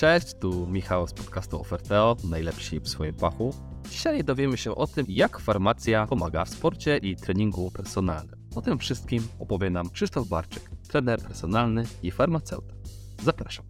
Cześć, tu Michał z podcastu Oferteo, najlepsi w swoim pachu. Dzisiaj dowiemy się o tym, jak farmacja pomaga w sporcie i treningu personalnym. O tym wszystkim opowie nam Krzysztof Barczyk, trener personalny i farmaceuta. Zapraszam.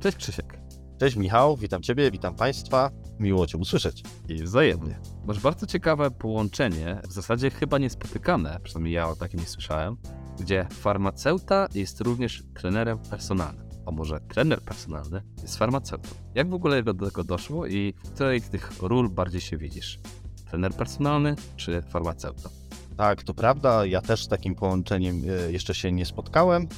Cześć Krzysiek. Cześć Michał, witam Ciebie, witam Państwa. Miło Cię usłyszeć. I wzajemnie. Masz bardzo ciekawe połączenie, w zasadzie chyba niespotykane, przynajmniej ja o takim nie słyszałem, gdzie farmaceuta jest również trenerem personalnym. A może trener personalny jest farmaceutą. Jak w ogóle do tego doszło i w której z tych ról bardziej się widzisz? Trener personalny czy farmaceuta? Tak, to prawda. Ja też z takim połączeniem e, jeszcze się nie spotkałem.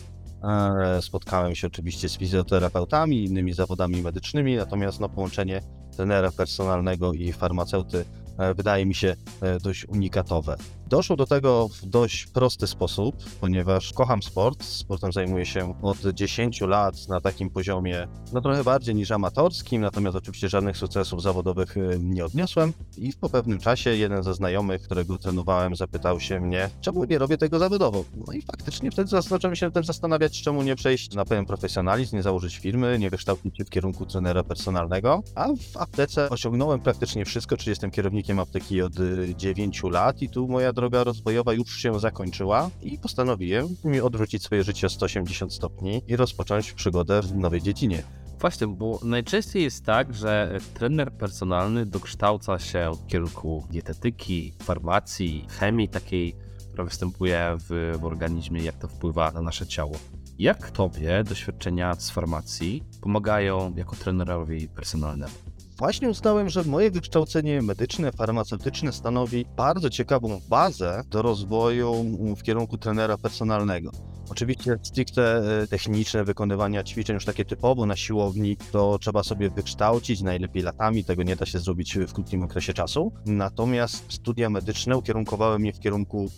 E, spotkałem się oczywiście z fizjoterapeutami, innymi zawodami medycznymi, natomiast no, połączenie trenera personalnego i farmaceuty e, wydaje mi się dość unikatowe. Doszło do tego w dość prosty sposób, ponieważ kocham sport. Sportem zajmuję się od 10 lat na takim poziomie, no trochę bardziej niż amatorskim, natomiast oczywiście żadnych sukcesów zawodowych y, nie odniosłem. I po pewnym czasie jeden ze znajomych, którego trenowałem, zapytał się mnie, czemu nie robię tego zawodowo. No i faktycznie wtedy zacząłem się tym zastanawiać, czemu nie przejść na pełen profesjonalizm, nie założyć firmy, nie wykształcić się w kierunku trenera personalnego. A w aptece osiągnąłem praktycznie wszystko, czyli jestem kierownikiem apteki od 9 y, lat i tu moja droga rozwojowa już się zakończyła i postanowiłem odwrócić swoje życie o 180 stopni i rozpocząć przygodę w nowej dziedzinie. Właśnie, bo najczęściej jest tak, że trener personalny dokształca się w kierunku dietetyki, farmacji, chemii takiej, która występuje w, w organizmie, jak to wpływa na nasze ciało. Jak tobie doświadczenia z farmacji pomagają jako trenerowi personalnemu? Właśnie uznałem, że moje wykształcenie medyczne, farmaceutyczne stanowi bardzo ciekawą bazę do rozwoju w kierunku trenera personalnego. Oczywiście stricte e, techniczne wykonywania ćwiczeń, już takie typowo na siłowni, to trzeba sobie wykształcić, najlepiej latami, tego nie da się zrobić w krótkim okresie czasu. Natomiast studia medyczne ukierunkowały mnie w kierunku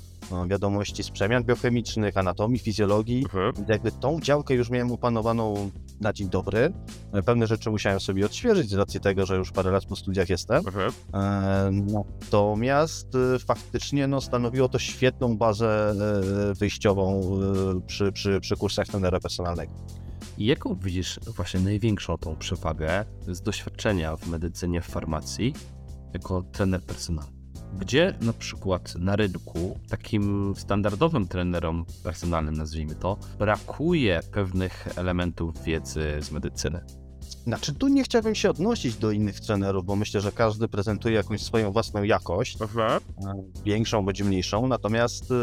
wiadomości z przemian biochemicznych, anatomii, fizjologii. Mhm. Jakby tą działkę już miałem opanowaną na dzień dobry. Pewne rzeczy musiałem sobie odświeżyć z racji tego, że już parę lat po studiach jestem. Mhm. E, natomiast e, faktycznie no, stanowiło to świetną bazę e, wyjściową przy, przy, przy kursach trenera personalnego. I jaką widzisz właśnie największą tą przewagę z doświadczenia w medycynie, w farmacji jako trener personalny? Gdzie na przykład na rynku takim standardowym trenerom personalnym, nazwijmy to, brakuje pewnych elementów wiedzy z medycyny? Znaczy, tu nie chciałbym się odnosić do innych trenerów, bo myślę, że każdy prezentuje jakąś swoją własną jakość, Aha. większą bądź mniejszą, natomiast y,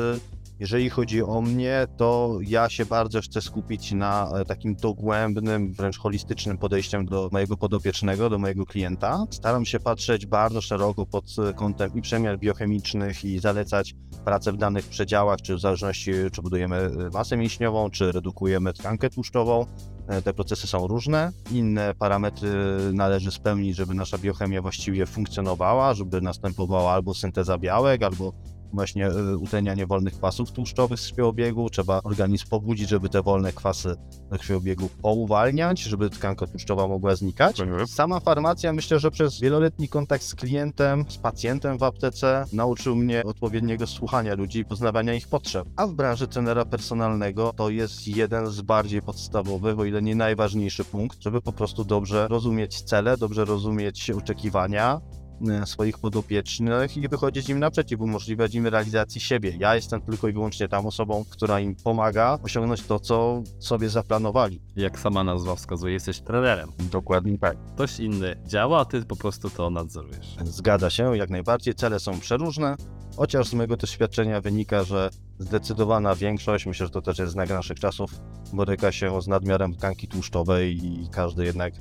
jeżeli chodzi o mnie, to ja się bardzo chcę skupić na e, takim dogłębnym, wręcz holistycznym podejściem do mojego podopiecznego, do mojego klienta. Staram się patrzeć bardzo szeroko pod e, kątem i przemian biochemicznych i zalecać pracę w danych przedziałach, czy w zależności, czy budujemy e, masę mięśniową, czy redukujemy tkankę tłuszczową. Te procesy są różne. Inne parametry należy spełnić, żeby nasza biochemia właściwie funkcjonowała, żeby następowała albo synteza białek, albo właśnie y, utlenianie wolnych kwasów tłuszczowych z krwiobiegu. Trzeba organizm pobudzić, żeby te wolne kwasy do krwiobiegu pouwalniać, żeby tkanka tłuszczowa mogła znikać. Mhm. Sama farmacja myślę, że przez wieloletni kontakt z klientem, z pacjentem w aptece nauczył mnie odpowiedniego słuchania ludzi i poznawania ich potrzeb. A w branży trenera personalnego to jest jeden z bardziej podstawowych, o ile nie najważniejszy punkt, żeby po prostu dobrze rozumieć cele, dobrze rozumieć oczekiwania, E, swoich podopiecznych i wychodzić im naprzeciw, umożliwiać im realizacji siebie. Ja jestem tylko i wyłącznie tam osobą, która im pomaga osiągnąć to, co sobie zaplanowali. Jak sama nazwa wskazuje, jesteś trenerem. Dokładnie tak. Ktoś inny działa, a ty po prostu to nadzorujesz. Zgadza się, jak najbardziej. Cele są przeróżne, chociaż z mojego doświadczenia wynika, że zdecydowana większość, myślę, że to też jest znak naszych czasów, boryka się z nadmiarem tkanki tłuszczowej i każdy jednak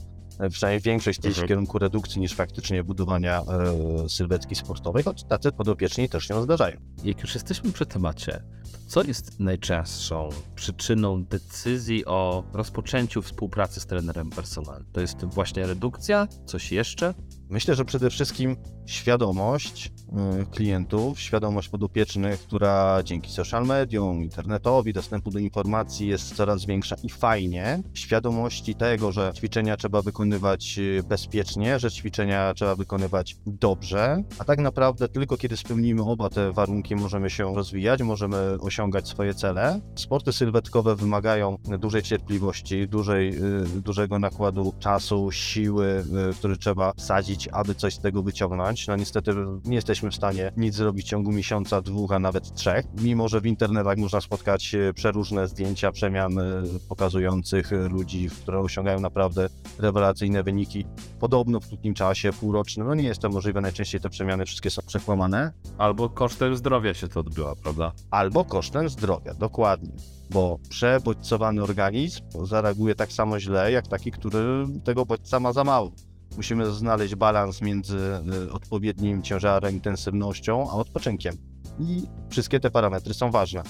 przynajmniej większość mhm. w kierunku redukcji niż faktycznie budowania e, sylwetki sportowej, choć tacy podopieczni też się zdarzają. Jak już jesteśmy przy temacie, co jest najczęstszą przyczyną decyzji o rozpoczęciu współpracy z trenerem personalnym? To jest właśnie redukcja? Coś jeszcze? Myślę, że przede wszystkim świadomość y, klientów, świadomość podopiecznych, która dzięki social mediom, internetowi, dostępu do informacji jest coraz większa i fajnie. Świadomości tego, że ćwiczenia trzeba wykonywać y, bezpiecznie, że ćwiczenia trzeba wykonywać dobrze, a tak naprawdę tylko kiedy spełnimy oba te warunki, możemy się rozwijać, możemy osiągać swoje cele. Sporty sylwetkowe wymagają dużej cierpliwości, dużej, y, dużego nakładu czasu, siły, który trzeba wsadzić, aby coś z tego wyciągnąć. No niestety nie jesteśmy w stanie nic zrobić w ciągu miesiąca, dwóch, a nawet trzech. Mimo, że w internetach można spotkać e, przeróżne zdjęcia, przemian e, pokazujących ludzi, które osiągają naprawdę rewelacyjne wyniki, podobno w krótkim czasie, półrocznym. No nie jest to możliwe, najczęściej te przemiany wszystkie są przekłamane. Albo kosztem zdrowia się to odbywa, prawda? Albo kosztem zdrowia, dokładnie bo przebodźcowany organizm zareaguje tak samo źle, jak taki, który tego bodźca ma za mało. Musimy znaleźć balans między y, odpowiednim ciężarem, intensywnością, a odpoczynkiem. I wszystkie te parametry są ważne.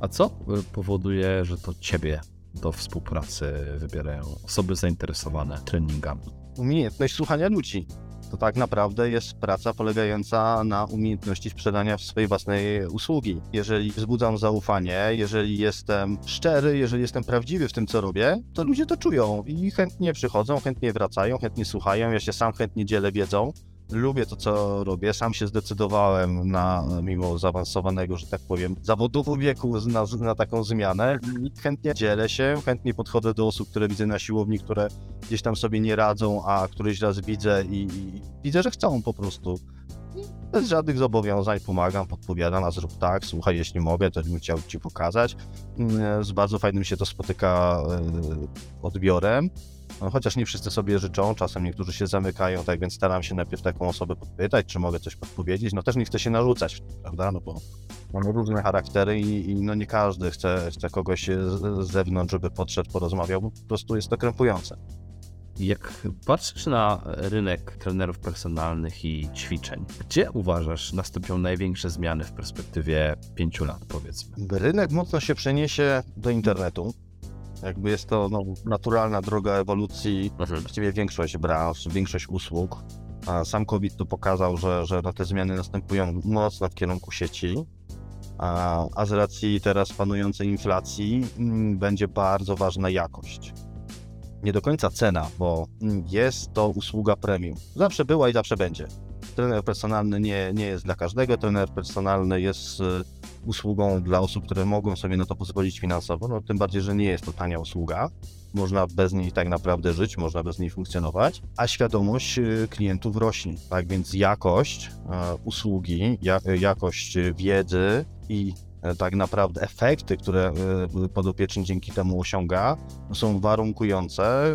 A co y, powoduje, że to ciebie do współpracy wybierają osoby zainteresowane treningami? Umiejętność słuchania ludzi to tak naprawdę jest praca polegająca na umiejętności sprzedania swojej własnej usługi. Jeżeli wzbudzam zaufanie, jeżeli jestem szczery, jeżeli jestem prawdziwy w tym, co robię, to ludzie to czują i chętnie przychodzą, chętnie wracają, chętnie słuchają. Ja się sam chętnie dzielę wiedzą lubię to, co robię. Sam się zdecydowałem na, mimo zaawansowanego, że tak powiem, zawodowego wieku na, na taką zmianę. Chętnie dzielę się, chętnie podchodzę do osób, które widzę na siłowni, które gdzieś tam sobie nie radzą, a któryś raz widzę i, i widzę, że chcą po prostu. Bez żadnych zobowiązań pomagam, podpowiadam, a zrób tak, słuchaj, jeśli mogę, to bym chciał Ci pokazać. Z bardzo fajnym się to spotyka e, odbiorem. No, chociaż nie wszyscy sobie życzą, czasem niektórzy się zamykają, tak więc staram się najpierw taką osobę podpytać, czy mogę coś podpowiedzieć. No też nie chcę się narzucać, prawda? No bo mamy różne charaktery i, i no nie każdy chce, chce kogoś z, z zewnątrz, żeby podszedł, porozmawiał, bo po prostu jest to krępujące. Jak patrzysz na rynek trenerów personalnych i ćwiczeń, gdzie uważasz nastąpią największe zmiany w perspektywie pięciu lat, powiedzmy? Rynek mocno się przeniesie do internetu. Jakby jest to no, naturalna droga ewolucji. Mhm. Właściwie większość branż, większość usług. A sam COVID to pokazał, że, że te zmiany następują mocno w kierunku sieci. A, a z racji teraz panującej inflacji m, mm, będzie bardzo ważna jakość. Nie do końca cena, bo mm, jest to usługa premium. Zawsze była i zawsze będzie. Trener personalny nie, nie jest dla każdego. Trener personalny jest y, usługą dla osób, które mogą sobie na to pozwolić finansowo, no tym bardziej, że nie jest to tania usługa. Można bez niej tak naprawdę żyć, można bez niej funkcjonować, a świadomość y, klientów rośnie. Tak więc jakość usługi, jakość wiedzy i tak naprawdę efekty, które e, podopieczny dzięki temu osiąga, są warunkujące, e,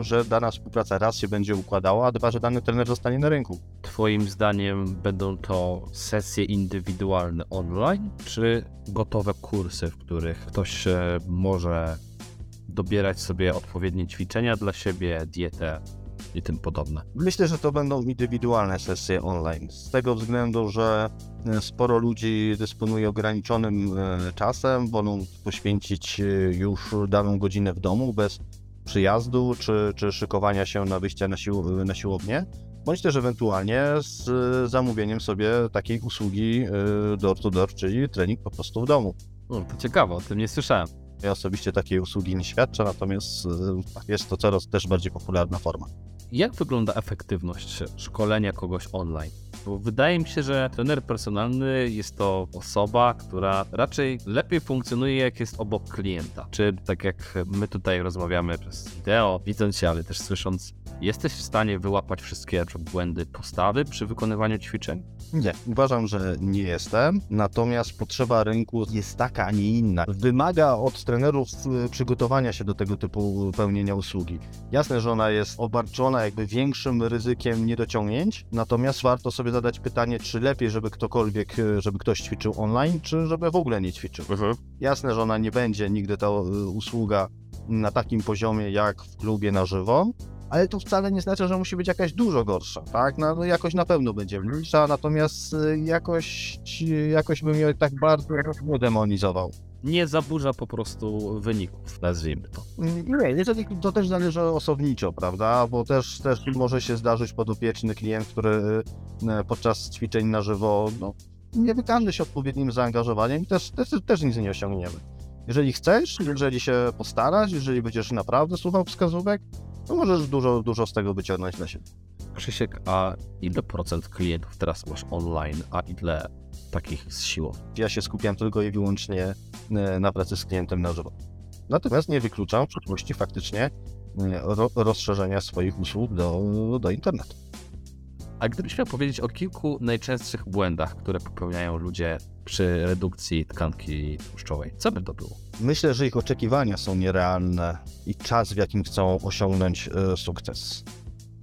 że dana współpraca raz się będzie układała, a dwa, że dany trener zostanie na rynku. Twoim zdaniem będą to sesje indywidualne online, czy gotowe kursy, w których ktoś może dobierać sobie odpowiednie ćwiczenia dla siebie, dietę i tym podobne? Myślę, że to będą indywidualne sesje online. Z tego względu, że e, sporo ludzi dysponuje ograniczonym e, czasem, wolą poświęcić e, już daną godzinę w domu bez przyjazdu czy, czy szykowania się na wyjście na, sił, na siłownię, bądź też ewentualnie z zamówieniem sobie takiej usługi door to door, czyli trening po prostu w domu. To ciekawe, o tym nie słyszałem. Ja osobiście takiej usługi nie świadczę, natomiast jest to coraz też bardziej popularna forma. Jak wygląda efektywność szkolenia kogoś online? Bo wydaje mi się, że trener personalny jest to osoba, która raczej lepiej funkcjonuje, jak jest obok klienta. Czy tak jak my tutaj rozmawiamy przez wideo, widząc się, ale też słysząc, jesteś w stanie wyłapać wszystkie błędy postawy przy wykonywaniu ćwiczeń? Nie, uważam, że nie jestem. Natomiast potrzeba rynku jest taka, a nie inna. Wymaga od trenerów y, przygotowania się do tego typu pełnienia usługi. Jasne, że ona jest obarczona jakby większym ryzykiem niedociągnięć, natomiast warto sobie zadać pytanie, czy lepiej, żeby ktokolwiek, y, żeby ktoś ćwiczył online, czy żeby w ogóle nie ćwiczył. Mhm. Jasne, że ona nie będzie nigdy ta y, usługa na takim poziomie jak w klubie na żywo, ale to wcale nie znaczy, że musi być jakaś dużo gorsza, tak? No, no jakoś na pewno będzie mniejsza, natomiast y, jakoś, jakoś bym ją tak bardzo demonizował. Nie zaburza po prostu wyników, nazwijmy to. Nie, jeżeli to też zależy osobniczo, prawda? Bo też, też może się zdarzyć podopieczny klient, który e, podczas ćwiczeń na żywo no, nie wykaże się odpowiednim zaangażowaniem i też, też, też nic nie osiągniemy. Jeżeli chcesz, jeżeli się postarasz, jeżeli będziesz naprawdę słuchał wskazówek, to możesz dużo, dużo z tego wyciągnąć dla siebie. Krzysiek, a ile procent klientów teraz masz online, a ile takich z siłą? Ja się skupiam tylko i wyłącznie e, na pracy z klientem na żywo. Natomiast nie wykluczam w przyszłości faktycznie e, ro, rozszerzenia swoich usług do, do internetu. A gdybyś miał powiedzieć o kilku najczęstszych błędach, które popełniają ludzie przy redukcji tkanki tłuszczowej, co by to było? Myślę, że ich oczekiwania są nierealne i czas, w jakim chcą osiągnąć e, sukces.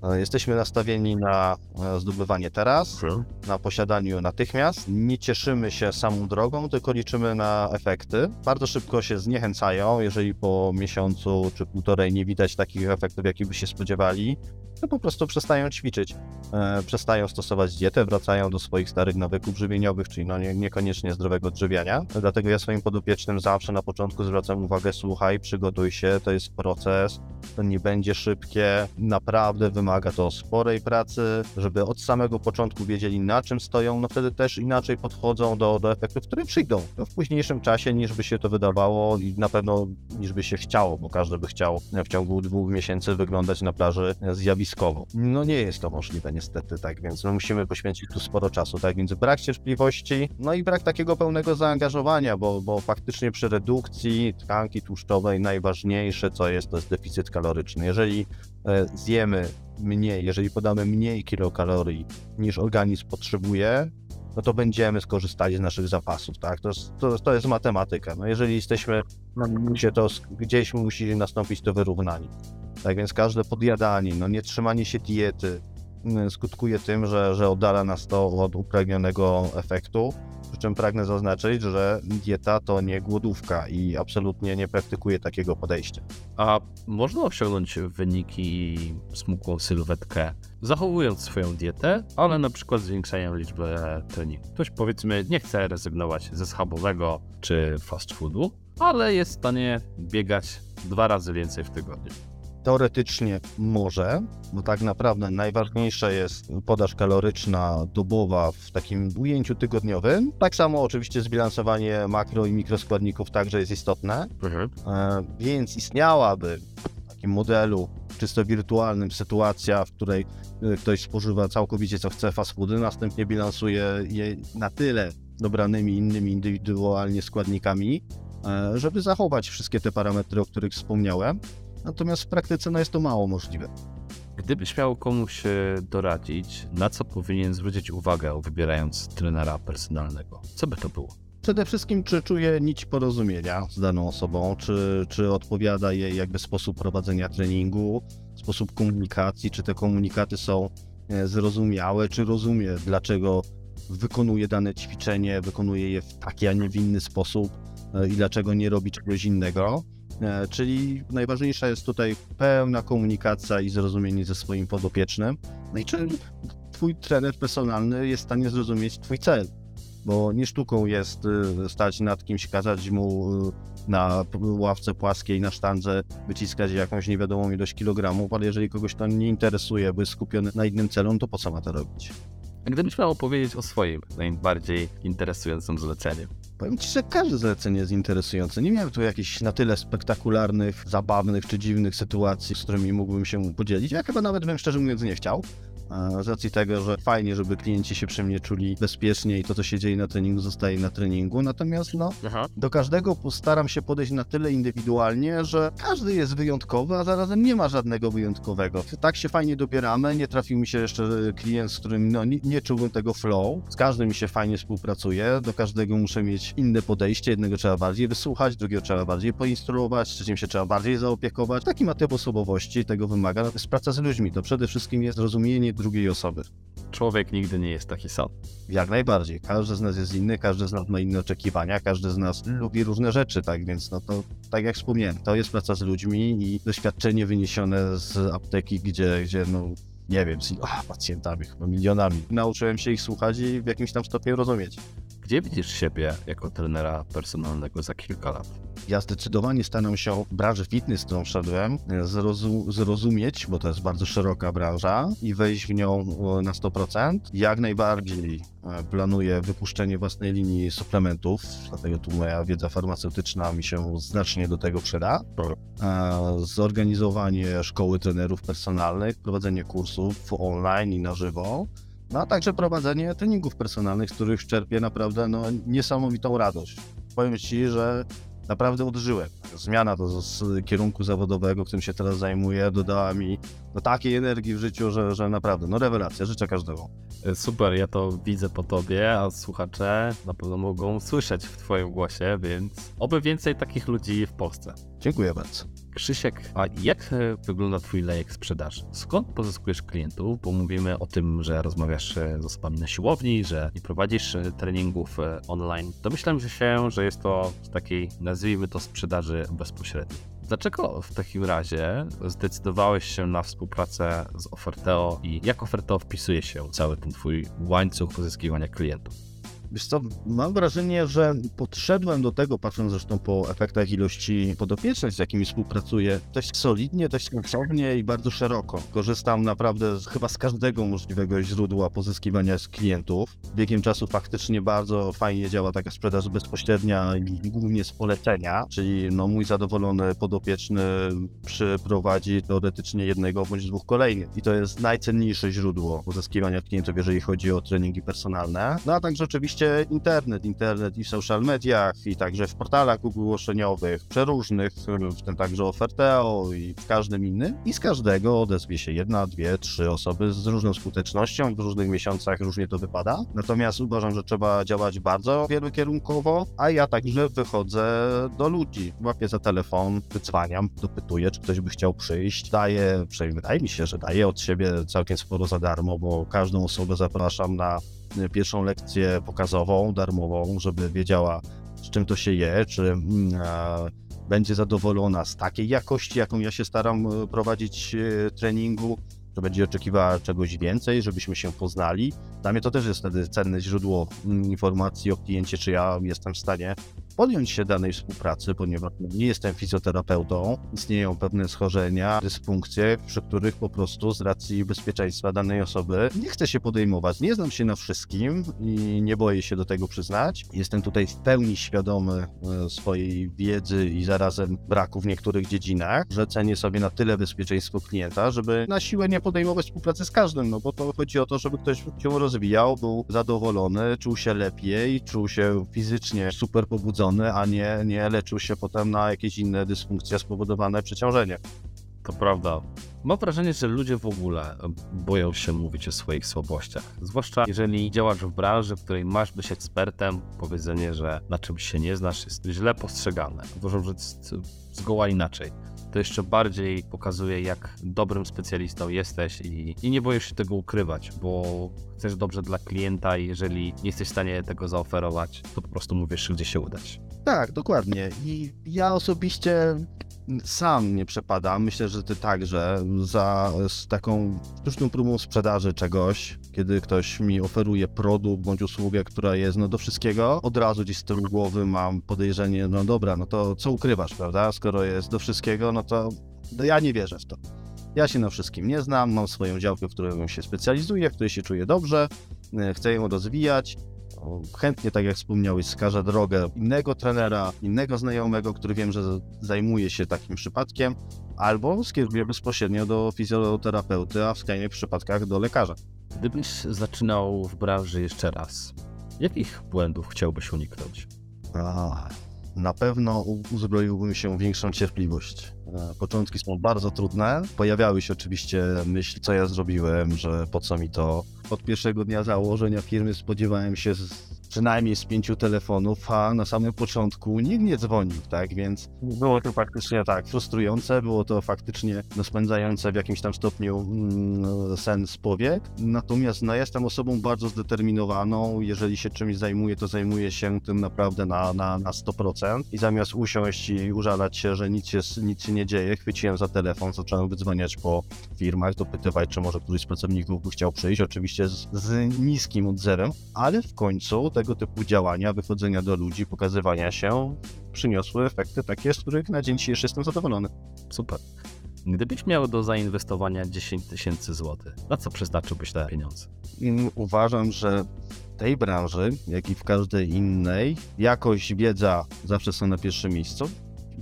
E, jesteśmy nastawieni na e, zdobywanie teraz, na posiadaniu natychmiast. Nie cieszymy się samą drogą, tylko liczymy na efekty. Bardzo szybko się zniechęcają, jeżeli po miesiącu czy półtorej nie widać takich efektów, jakich by się spodziewali to po prostu przestają ćwiczyć, e, przestają stosować dietę, wracają do swoich starych nawyków żywieniowych, czyli no nie, niekoniecznie zdrowego odżywiania. Dlatego ja swoim podopiecznym zawsze na początku zwracam uwagę, słuchaj, przygotuj się, to jest proces, to nie będzie szybkie, naprawdę wymaga to sporej pracy, żeby od samego początku wiedzieli na czym stoją, no wtedy też inaczej podchodzą do, do efektów, które przyjdą. No w późniejszym czasie niż by się to wydawało i na pewno niż by się chciało, bo każdy by chciał w ciągu dwóch miesięcy wyglądać na plaży zjawiskowo. No nie jest to możliwe niestety, tak więc no, musimy poświęcić tu sporo czasu, tak więc brak cierpliwości, no i brak takiego pełnego zaangażowania, bo, bo faktycznie przy redukcji tkanki tłuszczowej najważniejsze co jest, to jest deficyt kaloryczny. Jeżeli e, zjemy mniej, jeżeli podamy mniej kilokalorii niż organizm potrzebuje, no to będziemy skorzystali z naszych zapasów, tak? To to, to jest matematyka. No jeżeli jesteśmy na minusie, to gdzieś musi nastąpić to wyrównanie. Tak więc każde podjadanie, no nie trzymanie się diety mm, skutkuje tym, że, że oddala nas to od upragnionego efektu. Czym pragnę zaznaczyć, że dieta to nie głodówka i absolutnie nie praktykuję takiego podejścia. A można osiągnąć wyniki i smukłą sylwetkę, zachowując swoją dietę, ale na przykład zwiększając liczbę treningów. Ktoś powiedzmy nie chce rezygnować ze schabowego czy fast foodu, ale jest w stanie biegać dwa razy więcej w tygodniu. Teoretycznie może, bo tak naprawdę najważniejsza jest podaż kaloryczna dobowa w takim ujęciu tygodniowym. Tak samo oczywiście zbilansowanie makro i mikroskładników także jest istotne, mhm. e, więc istniałaby w takim modelu czysto wirtualnym sytuacja, w której e, ktoś spożywa całkowicie co chce fast foody, następnie bilansuje je na tyle dobranymi innymi indywidualnie składnikami, e, żeby zachować wszystkie te parametry, o których wspomniałem. Natomiast w praktyce no, jest to mało możliwe. Gdybyś miał komuś e, doradzić, na co powinien zwrócić uwagę, wybierając trenera personalnego, co by to było? Przede wszystkim, czy czuje nić porozumienia z daną osobą, czy, czy odpowiada jej jakby sposób prowadzenia treningu, sposób komunikacji, czy te komunikaty są e, zrozumiałe, czy rozumie, dlaczego wykonuje dane ćwiczenie, wykonuje je w taki, a nie w inny sposób e, i dlaczego nie robi czegoś innego. E, czyli najważniejsza jest tutaj pełna komunikacja i zrozumienie ze swoim podopiecznym. No i czy twój trener personalny jest w stanie zrozumieć twój cel? Bo nie sztuką jest y, stać nad kimś, kazać mu y, na ławce płaskiej, na sztandze wyciskać jakąś niewiadomą ilość kilogramów, ale jeżeli kogoś to nie interesuje, bo jest skupiony na innym celu, no to po co ma to robić? Gdybyś miał opowiedzieć o swoim najbardziej interesującym zleceniu? Powiem Ci, że każde zlecenie jest interesujące. Nie miałem tu jakichś na tyle spektakularnych, zabawnych czy dziwnych sytuacji, z którymi mógłbym się podzielić. Ja chyba nawet bym szczerze mówiąc nie chciał z racji tego, że fajnie, żeby klienci się przy mnie czuli bezpiecznie i to, co się dzieje na treningu, zostaje na treningu. Natomiast no, Aha. do każdego postaram się podejść na tyle indywidualnie, że każdy jest wyjątkowy, a zarazem nie ma żadnego wyjątkowego. Tak się fajnie dobieramy. Nie trafił mi się jeszcze klient, z którym no, nie, nie czułbym tego flow. Z każdym mi się fajnie współpracuje. Do każdego muszę mieć inne podejście. Jednego trzeba bardziej wysłuchać, drugiego trzeba bardziej poinstruować, trzecim się trzeba bardziej zaopiekować. Taki ma typ osobowości, tego wymaga. To jest praca z ludźmi. To przede wszystkim jest rozumienie drugiej osoby. Człowiek nigdy nie jest taki sam. Jak najbardziej. Każdy z nas jest inny, każdy z nas ma inne oczekiwania, każdy z nas lubi różne rzeczy, tak więc no to, tak jak wspomniałem, to jest praca z ludźmi i doświadczenie wyniesione z apteki, gdzie, gdzie no nie wiem, z pacjentami, chyba milionami. Nauczyłem się ich słuchać i w jakimś tam stopniu rozumieć Gdzie widzisz siebie jako trenera personalnego za kilka lat? Ja zdecydowanie staram się branży fitness, którą wszedłem, zrozum zrozumieć, bo to jest bardzo szeroka branża i wejść w nią na 100%. Jak najbardziej e, planuję wypuszczenie własnej linii suplementów, dlatego tu moja wiedza farmaceutyczna mi się znacznie do tego przyda. E, zorganizowanie szkoły trenerów personalnych, prowadzenie kursów online i na żywo. No a także prowadzenie treningów personalnych, z których czerpię naprawdę no, niesamowitą radość. Powiem Ci, że naprawdę odżyłem. Zmiana z kierunku zawodowego, którym się teraz zajmuję, dodała mi no, takiej energii w życiu, że, że naprawdę, no rewelacja, życzę każdemu. E, super, ja to widzę po tobie, a słuchacze na pewno mogą słyszeć w twoim głosie, więc oby więcej takich ludzi w Polsce. Dziękuję bardzo. Krzysiek, a jak e, wygląda Twój lejek sprzedaży? Skąd pozyskujesz klientów? Bo mówimy o tym, że rozmawiasz e, z osobami na siłowni, że nie prowadzisz e, treningów online. Domyślam się, że jest to z takiej, nazwijmy to, sprzedaży bezpośredniej. Dlaczego w takim razie zdecydowałeś się na współpracę z Oferteo i jak Oferteo wpisuje się cały ten Twój łańcuch pozyskiwania klientów? Wiesz co, mam wrażenie, że podszedłem do tego, patrząc zresztą po efektach ilości podopiecznych, z jakimi współpracuję, dość solidnie, dość sensownie i bardzo szeroko. Korzystam naprawdę z, chyba z każdego możliwego źródła pozyskiwania klientów. Biegiem czasu faktycznie bardzo fajnie działa taka sprzedaż bezpośrednia i głównie z polecenia, czyli no, mój zadowolony podopieczny przyprowadzi teoretycznie jednego bądź dwóch kolejnych. I to jest najcenniejsze źródło pozyskiwania klientów, jeżeli chodzi o treningi personalne. No a także oczywiście oczywiście internet, internet i w social mediach, i także w portalach ogłoszeniowych, przeróżnych, w tym także Oferteo i w każdym innym. I z każdego odezwie się jedna, dwie, trzy osoby z różną skutecznością, w różnych miesiącach różnie to wypada. Natomiast uważam, że trzeba działać bardzo wielokierunkowo, a ja także wychodzę do ludzi. Łapię za telefon, wydzwaniam, dopytuję, czy ktoś by chciał przyjść. Daję, przynajmniej wydaje mi się, że daję od siebie całkiem sporo za darmo, bo każdą osobę zapraszam na pierwszą lekcję pokazową, darmową, żeby wiedziała, z czym to się je, czy mm, będzie zadowolona z takiej jakości, jaką ja się staram e, prowadzić e, treningu, że będzie oczekiwała czegoś więcej, żebyśmy się poznali. Dla mnie to też jest wtedy cenne źródło mm, informacji o kliencie, czy ja jestem w stanie podjąć się danej współpracy, ponieważ nie jestem fizjoterapeutą, istnieją pewne schorzenia, dysfunkcje, przy których po prostu z racji bezpieczeństwa danej osoby nie chcę się podejmować. Nie znam się na wszystkim i nie boję się do tego przyznać. Jestem tutaj w pełni świadomy e, swojej wiedzy i zarazem braku w niektórych dziedzinach, że cenię sobie na tyle bezpieczeństwo klienta, żeby na siłę nie podejmować współpracy z każdym, no bo to chodzi o to, żeby ktoś się rozwijał, był zadowolony, czuł się lepiej, czuł się fizycznie super pobudzony a nie, nie leczył się potem na jakieś inne dysfunkcje spowodowane przeciążeniem. To prawda. Mam wrażenie, że ludzie w ogóle boją się mówić o swoich słabościach. Zwłaszcza jeżeli działasz w branży, w której masz być ekspertem, powiedzenie, że na czymś się nie znasz, jest źle postrzegane. Uważam, że jest zgoła inaczej. To jeszcze bardziej pokazuje, jak dobrym specjalistą jesteś i, i nie boisz się tego ukrywać, bo chcesz dobrze dla klienta i jeżeli nie jesteś w stanie tego zaoferować, to po prostu mówisz, gdzie się udać. Tak, dokładnie. I ja osobiście sam nie przepadam. Myślę, że ty także za z taką sztuczną próbą sprzedaży czegoś, kiedy ktoś mi oferuje produkt bądź usługę, która jest no do wszystkiego, od razu gdzieś z tyłu głowy mam podejrzenie, no dobra, no to co ukrywasz, prawda? Skoro jest do wszystkiego, no to no ja nie wierzę w to. Ja się na wszystkim nie znam, mam swoją działkę, w której się specjalizuję, w której się czuję dobrze, e, chcę ją rozwijać. Chętnie, tak jak wspomniałeś, wskażę drogę innego trenera, innego znajomego, który wiem, że zajmuje się takim przypadkiem, albo skieruję bezpośrednio do fizjoterapeuty, a w skrajnych przypadkach do lekarza. Gdybyś zaczynał w branży jeszcze raz, jakich błędów chciałbyś uniknąć? A, na pewno uzbroiłbym się większą cierpliwość. E, początki są bardzo trudne. Pojawiały się oczywiście myśli, co ja zrobiłem, że po co mi to. Od pierwszego dnia założenia firmy spodziewałem się przynajmniej z pięciu telefonów, a na samym początku nikt nie dzwonił, tak? Więc było to faktycznie tak frustrujące, było to faktycznie no, spędzające w jakimś tam stopniu mm, sens powiek. Natomiast no, jestem osobą bardzo zdeterminowaną. Jeżeli się czymś zajmuję, to zajmuję się tym naprawdę na, na, na 100%. I zamiast usiąść i użalać się, że nic się, nic się nie dzieje, chwyciłem za telefon, zacząłem wydzwaniać po firmach, dopytywać, czy może któryś z pracowników by chciał przyjść. Oczywiście z, z niskim odzewem, ale w końcu tego typu działania, wychodzenia do ludzi, pokazywania się przyniosły efekty takie, z których na dzień dzisiejszy jestem zadowolony. Super. Gdybyś miał do zainwestowania 10 tysięcy złotych, na co przeznaczyłbyś te pieniądze? Uważam, że w tej branży, jak i w każdej innej, jakość, wiedza zawsze są na pierwszym miejscu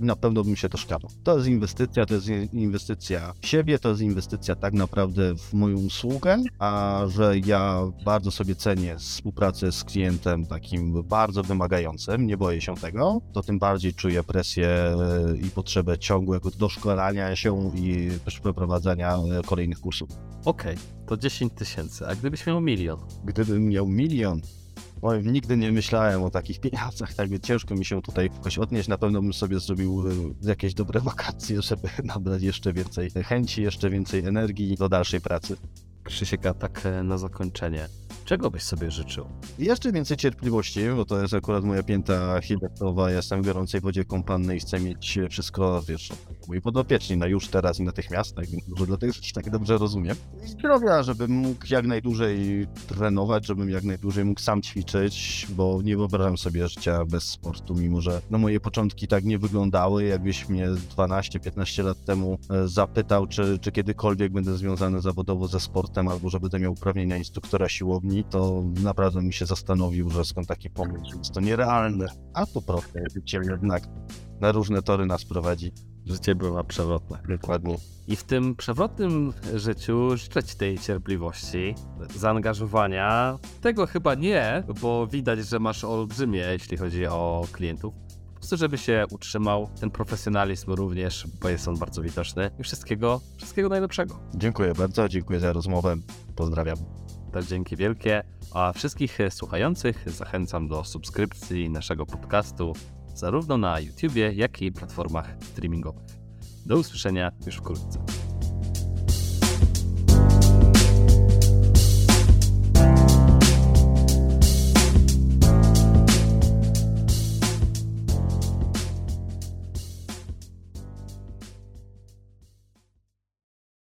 na pewno bym się to szkapał. To jest inwestycja, to jest inwestycja w siebie, to jest inwestycja tak naprawdę w moją usługę, a że ja bardzo sobie cenię współpracę z klientem takim bardzo wymagającym, nie boję się tego, to tym bardziej czuję presję e, i potrzebę ciągłego doszkolania się i przeprowadzania e, kolejnych kursów. Okej, okay, to 10 tysięcy, a gdybyś miał milion? Gdybym miał milion, Powiem, nigdy nie myślałem o takich pieniądzach, tak ciężko mi się tutaj jakoś odnieść. Na pewno bym sobie zrobił e, jakieś dobre wakacje, żeby nabrać jeszcze więcej chęci, jeszcze więcej energii do dalszej pracy. Krzysiek, a tak e, na zakończenie. Czego byś sobie życzył? Jeszcze więcej cierpliwości, bo to jest akurat moja pięta hidratowa. Jestem w gorącej wodzie kąpannej i chcę mieć wszystko, wiesz, moi podopieczni na już, teraz i natychmiast, tak więc może dlatego tak dobrze rozumiem. I zdrowia, żebym mógł jak najdłużej trenować, żebym jak najdłużej mógł sam ćwiczyć, bo nie wyobrażam sobie życia bez sportu, mimo że no, moje początki tak nie wyglądały. Jakbyś mnie 12-15 lat temu e, zapytał, czy, czy kiedykolwiek będę związany zawodowo ze sportem, albo że będę miał uprawnienia instruktora siłowni, to naprawdę mi się zastanowił, że skąd taki pomysł, jest to nierealne. A to proste, życie jednak na różne tory nas prowadzi. Życie bywa przewrotne. Dokładnie. I w tym przewrotnym życiu życzę Ci tej cierpliwości, zaangażowania. Tego chyba nie, bo widać, że masz olbrzymie, jeśli chodzi o klientów. Po prostu, żeby się utrzymał ten profesjonalizm również, bo jest on bardzo widoczny. I wszystkiego, wszystkiego najlepszego. Dziękuję bardzo, dziękuję za rozmowę. Pozdrawiam. To dzięki wielkie. A wszystkich słuchających zachęcam do subskrypcji naszego podcastu zarówno na YouTubie, jak i platformach streamingowych. Do usłyszenia już wkrótce.